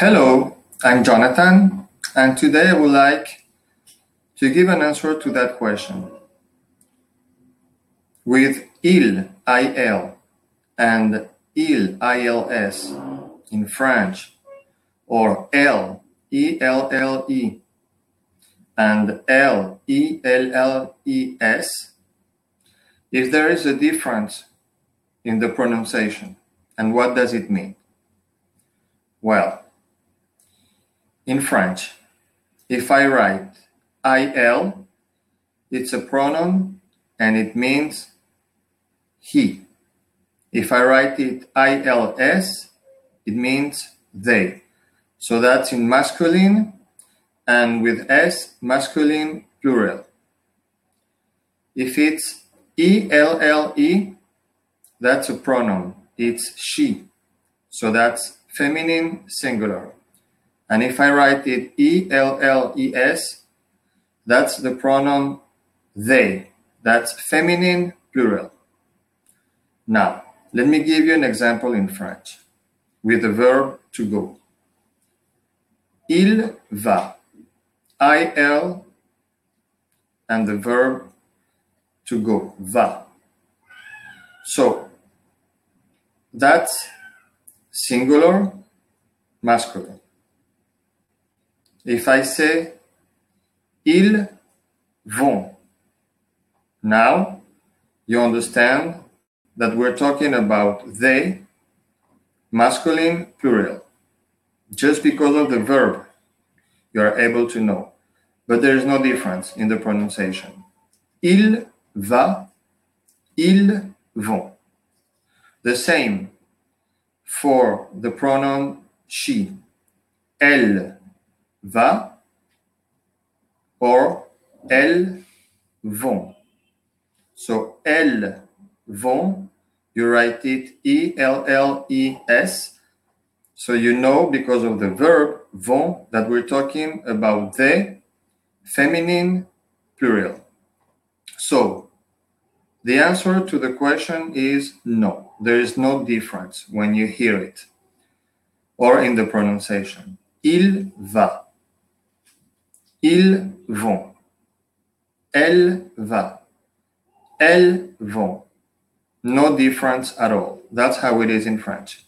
Hello, I'm Jonathan, and today I would like to give an answer to that question. With il, il, and il, ils in French, or l, e-l-l-e, and l, e-l-l-e-s, if there is a difference in the pronunciation, and what does it mean? Well, in French, if I write il, it's a pronoun and it means he. If I write it ils, it means they. So that's in masculine and with s, masculine plural. If it's elle, that's a pronoun. It's she. So that's feminine singular. And if I write it E-L-L-E-S, that's the pronoun they. That's feminine plural. Now, let me give you an example in French with the verb to go. Il va. I-L and the verb to go. Va. So, that's singular, masculine. If I say ils vont, now you understand that we're talking about they, masculine plural. Just because of the verb, you are able to know. But there is no difference in the pronunciation. Il va, ils vont. The same for the pronoun she. Elle va or elles vont. So elles vont, you write it E L L E S. So you know because of the verb vont that we're talking about they, feminine plural. So the answer to the question is no. There is no difference when you hear it or in the pronunciation. Il va. Ils vont. Elle va. Elles vont. No difference at all. That's how it is in French.